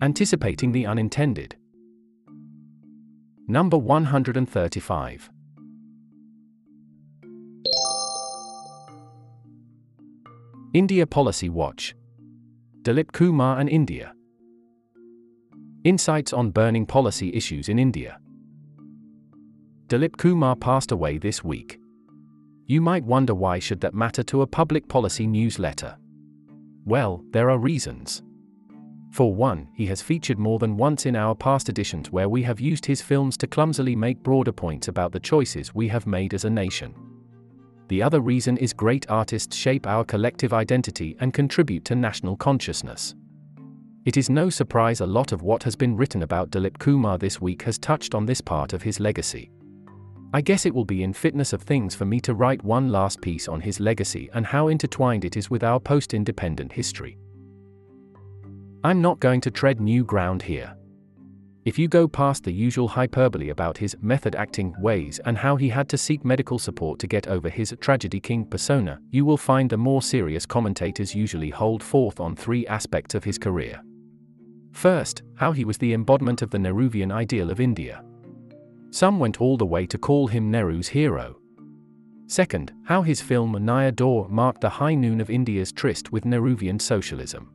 Anticipating the unintended. Number 135. India Policy Watch. Dilip Kumar and India. Insights on burning policy issues in India. Dilip Kumar passed away this week. You might wonder why should that matter to a public policy newsletter? Well, there are reasons. For one, he has featured more than once in our past editions where we have used his films to clumsily make broader points about the choices we have made as a nation. The other reason is great artists shape our collective identity and contribute to national consciousness. It is no surprise a lot of what has been written about Dilip Kumar this week has touched on this part of his legacy. I guess it will be in fitness of things for me to write one last piece on his legacy and how intertwined it is with our post independent history. I'm not going to tread new ground here. If you go past the usual hyperbole about his method acting ways and how he had to seek medical support to get over his tragedy king persona, you will find the more serious commentators usually hold forth on three aspects of his career. First, how he was the embodiment of the Nehruvian ideal of India. Some went all the way to call him Nehru's hero. Second, how his film Naya Daur marked the high noon of India's tryst with Nehruvian socialism.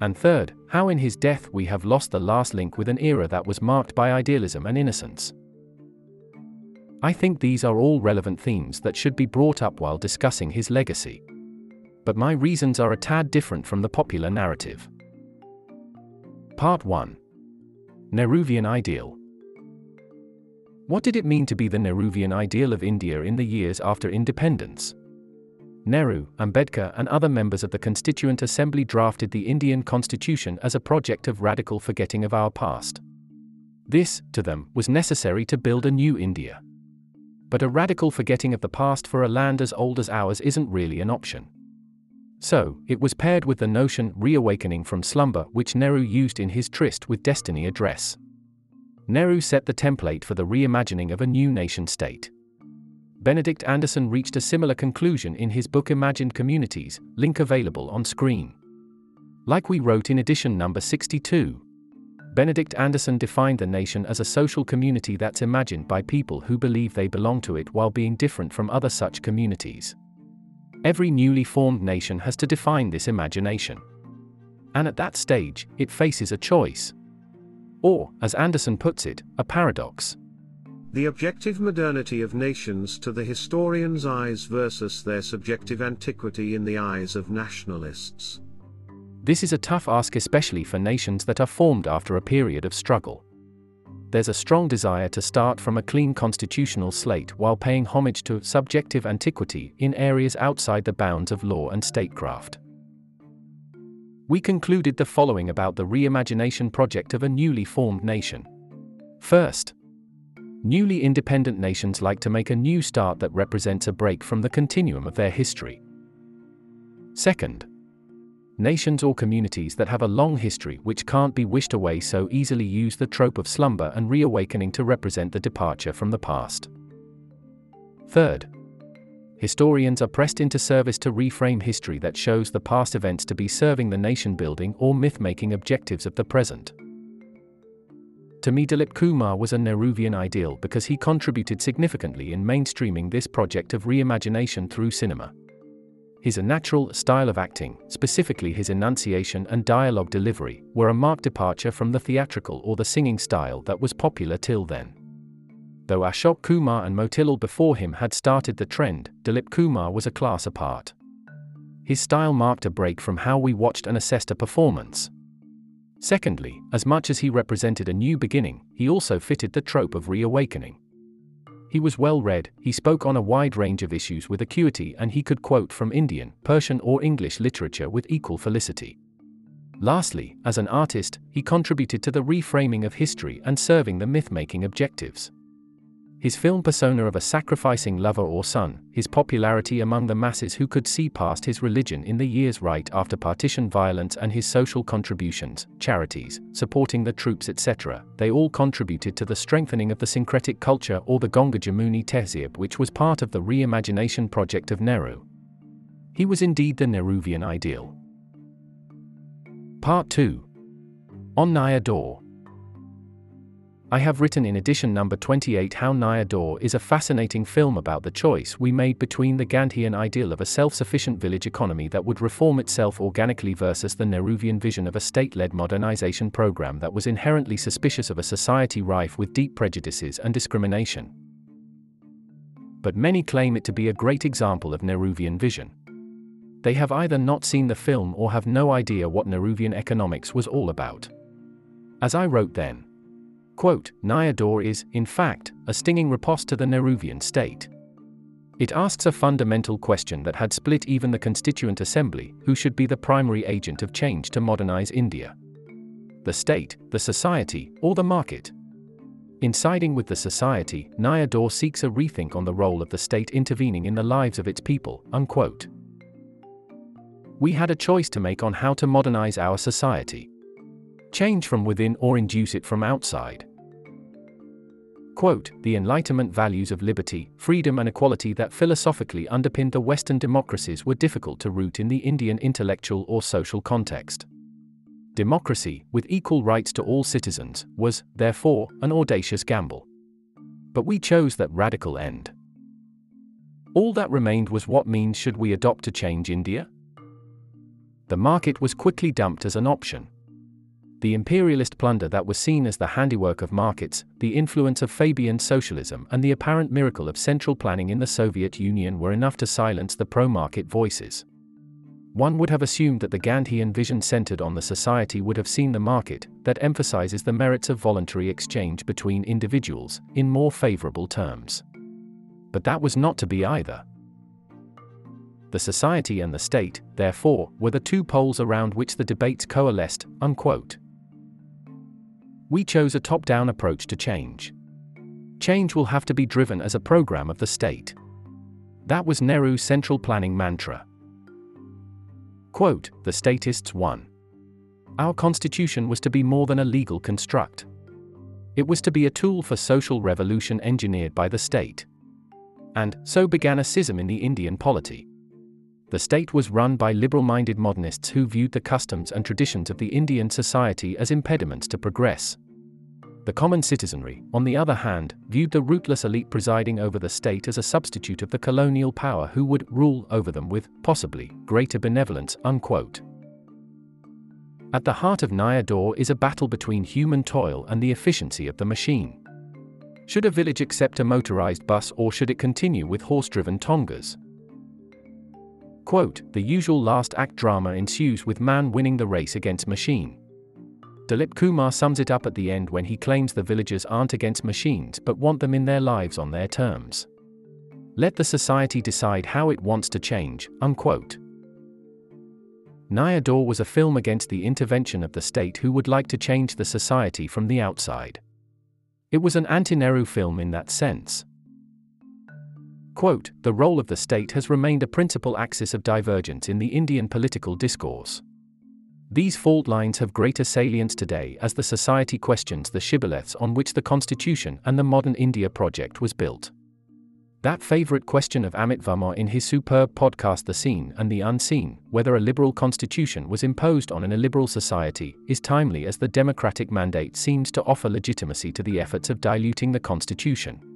And third, how in his death we have lost the last link with an era that was marked by idealism and innocence. I think these are all relevant themes that should be brought up while discussing his legacy. But my reasons are a tad different from the popular narrative. Part 1 Nehruvian Ideal What did it mean to be the Nehruvian ideal of India in the years after independence? Nehru, Ambedkar, and other members of the Constituent Assembly drafted the Indian Constitution as a project of radical forgetting of our past. This, to them, was necessary to build a new India. But a radical forgetting of the past for a land as old as ours isn't really an option. So, it was paired with the notion reawakening from slumber which Nehru used in his Tryst with Destiny address. Nehru set the template for the reimagining of a new nation state. Benedict Anderson reached a similar conclusion in his book Imagined Communities, link available on screen. Like we wrote in edition number 62, Benedict Anderson defined the nation as a social community that's imagined by people who believe they belong to it while being different from other such communities. Every newly formed nation has to define this imagination. And at that stage, it faces a choice. Or, as Anderson puts it, a paradox. The objective modernity of nations to the historian's eyes versus their subjective antiquity in the eyes of nationalists. This is a tough ask, especially for nations that are formed after a period of struggle. There's a strong desire to start from a clean constitutional slate while paying homage to subjective antiquity in areas outside the bounds of law and statecraft. We concluded the following about the reimagination project of a newly formed nation. First, Newly independent nations like to make a new start that represents a break from the continuum of their history. Second, nations or communities that have a long history which can't be wished away so easily use the trope of slumber and reawakening to represent the departure from the past. Third, historians are pressed into service to reframe history that shows the past events to be serving the nation building or myth making objectives of the present. To me, Dilip Kumar was a Nehruvian ideal because he contributed significantly in mainstreaming this project of reimagination through cinema. His natural style of acting, specifically his enunciation and dialogue delivery, were a marked departure from the theatrical or the singing style that was popular till then. Though Ashok Kumar and Motilal before him had started the trend, Dilip Kumar was a class apart. His style marked a break from how we watched and assessed a performance. Secondly, as much as he represented a new beginning, he also fitted the trope of reawakening. He was well read, he spoke on a wide range of issues with acuity, and he could quote from Indian, Persian, or English literature with equal felicity. Lastly, as an artist, he contributed to the reframing of history and serving the myth making objectives. His film persona of a sacrificing lover or son, his popularity among the masses who could see past his religion in the years right after partition violence and his social contributions, charities, supporting the troops etc., they all contributed to the strengthening of the syncretic culture or the Ganga Jamuni Tehzeeb which was part of the reimagination project of Nehru. He was indeed the Nehruvian ideal. Part 2 On Naya Daur. I have written in edition number 28 how Naya Daur is a fascinating film about the choice we made between the Gandhian ideal of a self sufficient village economy that would reform itself organically versus the Nehruvian vision of a state led modernization program that was inherently suspicious of a society rife with deep prejudices and discrimination. But many claim it to be a great example of Nehruvian vision. They have either not seen the film or have no idea what Nehruvian economics was all about. As I wrote then, Quote, Naya Daur is, in fact, a stinging riposte to the Nehruvian state. It asks a fundamental question that had split even the Constituent Assembly who should be the primary agent of change to modernize India? The state, the society, or the market? In siding with the society, Naya Daur seeks a rethink on the role of the state intervening in the lives of its people. Unquote. We had a choice to make on how to modernize our society change from within or induce it from outside. Quote, the Enlightenment values of liberty, freedom, and equality that philosophically underpinned the Western democracies were difficult to root in the Indian intellectual or social context. Democracy, with equal rights to all citizens, was, therefore, an audacious gamble. But we chose that radical end. All that remained was what means should we adopt to change India? The market was quickly dumped as an option the imperialist plunder that was seen as the handiwork of markets, the influence of Fabian socialism, and the apparent miracle of central planning in the Soviet Union were enough to silence the pro market voices. One would have assumed that the Gandhian vision centered on the society would have seen the market, that emphasizes the merits of voluntary exchange between individuals, in more favorable terms. But that was not to be either. The society and the state, therefore, were the two poles around which the debates coalesced. Unquote. We chose a top down approach to change. Change will have to be driven as a program of the state. That was Nehru's central planning mantra. Quote, the statists won. Our constitution was to be more than a legal construct. It was to be a tool for social revolution engineered by the state. And so began a schism in the Indian polity. The state was run by liberal minded modernists who viewed the customs and traditions of the Indian society as impediments to progress. The common citizenry, on the other hand, viewed the rootless elite presiding over the state as a substitute of the colonial power who would rule over them with, possibly, greater benevolence. Unquote. At the heart of Naya Daur is a battle between human toil and the efficiency of the machine. Should a village accept a motorized bus or should it continue with horse driven tongas? Quote, the usual last act drama ensues with man winning the race against machine. Dilip Kumar sums it up at the end when he claims the villagers aren't against machines but want them in their lives on their terms. Let the society decide how it wants to change, unquote. Naya Daur was a film against the intervention of the state who would like to change the society from the outside. It was an anti Nehru film in that sense. Quote, the role of the state has remained a principal axis of divergence in the Indian political discourse. These fault lines have greater salience today as the society questions the shibboleths on which the Constitution and the modern India project was built. That favorite question of Amit Varma in his superb podcast The Seen and the Unseen, whether a liberal constitution was imposed on an illiberal society, is timely as the democratic mandate seems to offer legitimacy to the efforts of diluting the constitution.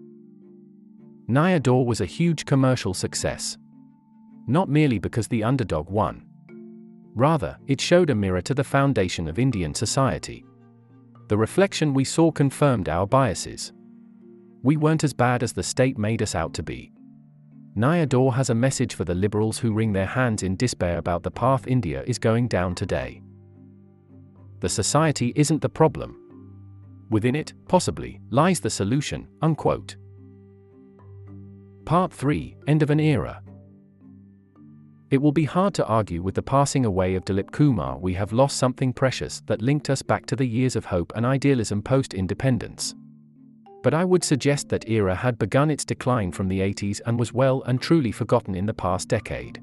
Naya Daur was a huge commercial success. Not merely because the underdog won. Rather, it showed a mirror to the foundation of Indian society. The reflection we saw confirmed our biases. We weren't as bad as the state made us out to be. Naya Daur has a message for the liberals who wring their hands in despair about the path India is going down today. The society isn't the problem. Within it, possibly, lies the solution, unquote. Part 3 End of an Era. It will be hard to argue with the passing away of Dilip Kumar, we have lost something precious that linked us back to the years of hope and idealism post independence. But I would suggest that era had begun its decline from the 80s and was well and truly forgotten in the past decade.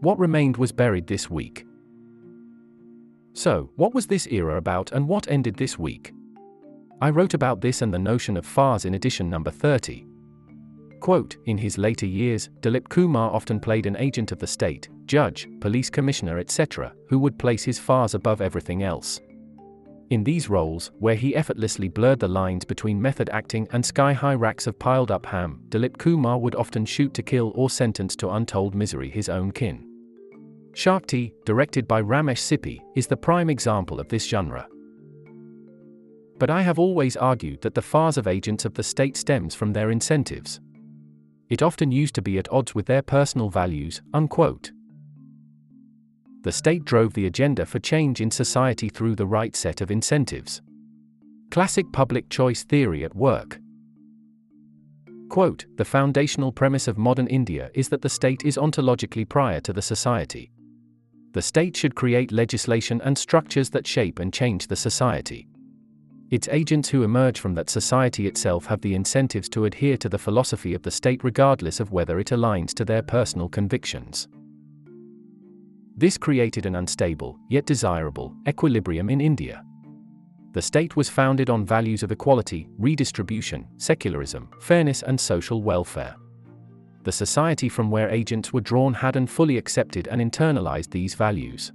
What remained was buried this week. So, what was this era about and what ended this week? I wrote about this and the notion of farz in edition number 30, Quote, in his later years, Dilip Kumar often played an agent of the state, judge, police commissioner etc., who would place his farz above everything else. In these roles, where he effortlessly blurred the lines between method acting and sky high racks of piled up ham, Dilip Kumar would often shoot to kill or sentence to untold misery his own kin. Shakti, directed by Ramesh Sippy, is the prime example of this genre. But I have always argued that the farz of agents of the state stems from their incentives. It often used to be at odds with their personal values, unquote the state drove the agenda for change in society through the right set of incentives. Classic public choice theory at work. Quote, the foundational premise of modern India is that the state is ontologically prior to the society. The state should create legislation and structures that shape and change the society. Its agents who emerge from that society itself have the incentives to adhere to the philosophy of the state regardless of whether it aligns to their personal convictions. This created an unstable, yet desirable, equilibrium in India. The state was founded on values of equality, redistribution, secularism, fairness, and social welfare. The society from where agents were drawn had and fully accepted and internalized these values.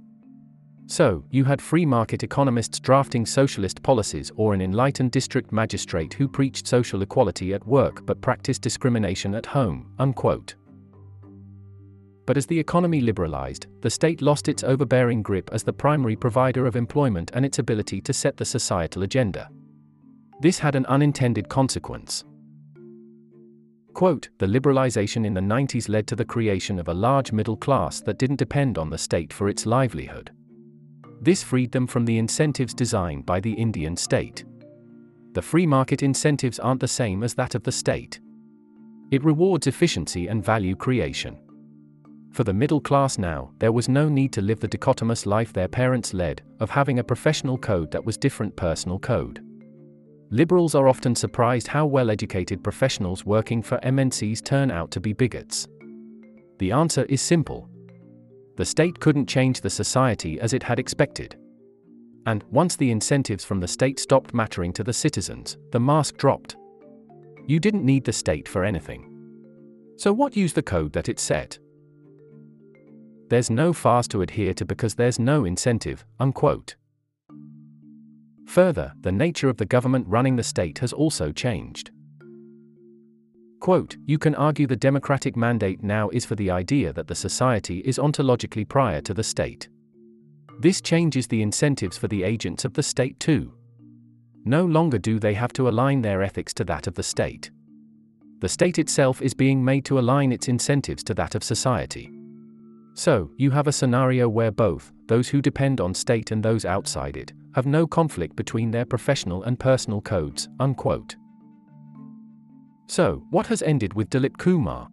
So, you had free market economists drafting socialist policies or an enlightened district magistrate who preached social equality at work but practiced discrimination at home. Unquote. But as the economy liberalized, the state lost its overbearing grip as the primary provider of employment and its ability to set the societal agenda. This had an unintended consequence. Quote, the liberalization in the 90s led to the creation of a large middle class that didn't depend on the state for its livelihood. This freed them from the incentives designed by the Indian state. The free market incentives aren't the same as that of the state. It rewards efficiency and value creation. For the middle class now, there was no need to live the dichotomous life their parents led, of having a professional code that was different personal code. Liberals are often surprised how well educated professionals working for MNCs turn out to be bigots. The answer is simple. The state couldn't change the society as it had expected. And, once the incentives from the state stopped mattering to the citizens, the mask dropped. You didn't need the state for anything. So, what use the code that it set? there's no farz to adhere to because there's no incentive, unquote. Further, the nature of the government running the state has also changed. Quote, you can argue the democratic mandate now is for the idea that the society is ontologically prior to the state. This changes the incentives for the agents of the state too. No longer do they have to align their ethics to that of the state. The state itself is being made to align its incentives to that of society. So, you have a scenario where both, those who depend on state and those outside it, have no conflict between their professional and personal codes. Unquote. So, what has ended with Dilip Kumar?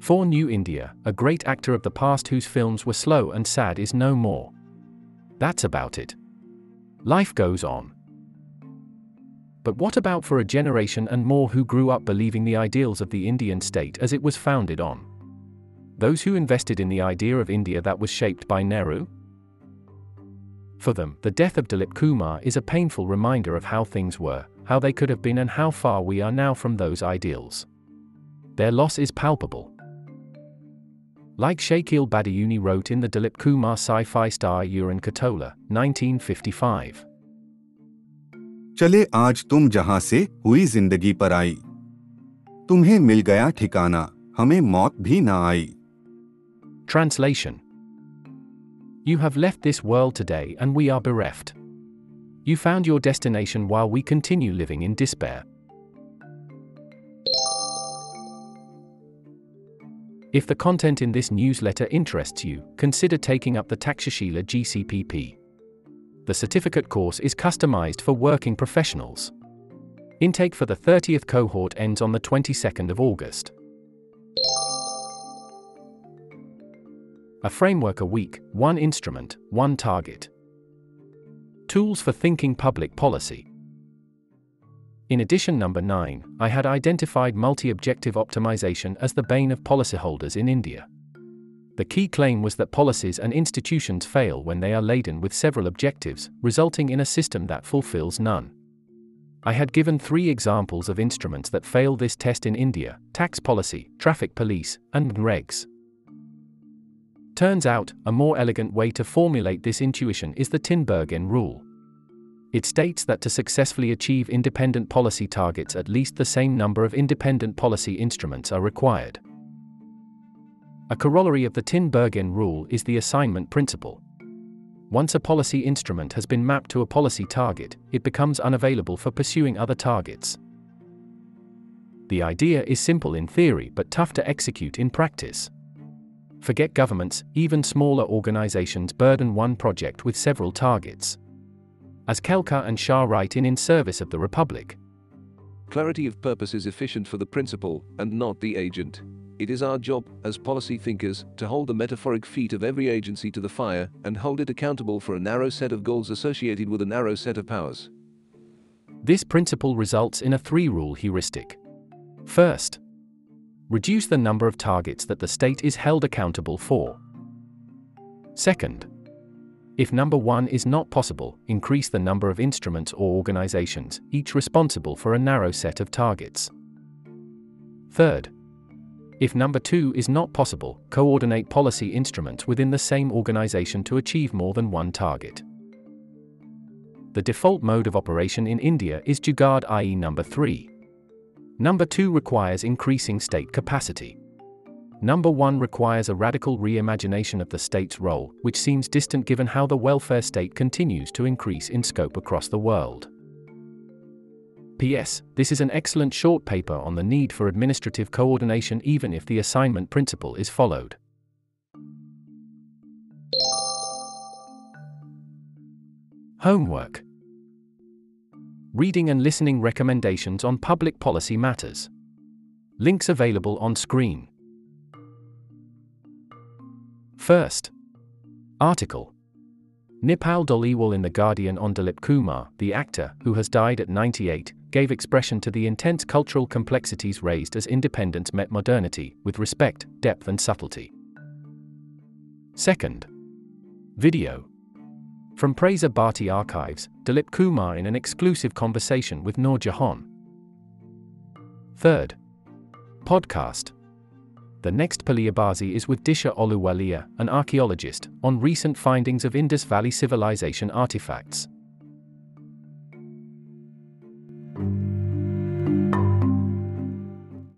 For New India, a great actor of the past whose films were slow and sad is no more. That's about it. Life goes on. But what about for a generation and more who grew up believing the ideals of the Indian state as it was founded on? those who invested in the idea of India that was shaped by Nehru? For them, the death of Dilip Kumar is a painful reminder of how things were, how they could have been and how far we are now from those ideals. Their loss is palpable. Like Shakeel Badayuni wrote in the Dilip Kumar sci fi star Uran Khatola, 1955. चले आज तुम जहां से हुई जिंदगी पर आई तुम्हें मिल गया ठिकाना हमें मौत भी आई Translation You have left this world today and we are bereft. You found your destination while we continue living in despair. If the content in this newsletter interests you, consider taking up the Takshashila GCPP. The certificate course is customized for working professionals. Intake for the 30th cohort ends on the 22nd of August. A framework a week, one instrument, one target. Tools for thinking public policy. In addition, number 9, I had identified multi objective optimization as the bane of policyholders in India. The key claim was that policies and institutions fail when they are laden with several objectives, resulting in a system that fulfills none. I had given three examples of instruments that fail this test in India tax policy, traffic police, and regs. Turns out, a more elegant way to formulate this intuition is the Tinbergen rule. It states that to successfully achieve independent policy targets, at least the same number of independent policy instruments are required. A corollary of the Tinbergen rule is the assignment principle. Once a policy instrument has been mapped to a policy target, it becomes unavailable for pursuing other targets. The idea is simple in theory but tough to execute in practice. Forget governments, even smaller organizations burden one project with several targets. As Kelkar and Shah write in In Service of the Republic, Clarity of purpose is efficient for the principal, and not the agent. It is our job, as policy thinkers, to hold the metaphoric feet of every agency to the fire and hold it accountable for a narrow set of goals associated with a narrow set of powers. This principle results in a three rule heuristic. First, reduce the number of targets that the state is held accountable for. Second, if number one is not possible, increase the number of instruments or organizations, each responsible for a narrow set of targets. Third, if number two is not possible, coordinate policy instruments within the same organization to achieve more than one target. The default mode of operation in India is Jugaad i.e. number 3. Number 2 requires increasing state capacity. Number 1 requires a radical reimagination of the state's role, which seems distant given how the welfare state continues to increase in scope across the world. P.S. This is an excellent short paper on the need for administrative coordination even if the assignment principle is followed. Homework Reading and listening recommendations on public policy matters. Links available on screen. First. Article. Nirpal Dhaliwal in The Guardian on Dilip Kumar, the actor, who has died at 98, gave expression to the intense cultural complexities raised as independence met modernity, with respect, depth, and subtlety. Second. Video. From Prasar Bharati Archives, Dilip Kumar in an exclusive conversation with Noor Jahan. Third. Podcast. The next Puliyabaazi is with Disha Ahluwalia, an archaeologist, on recent findings of Indus Valley civilization artifacts.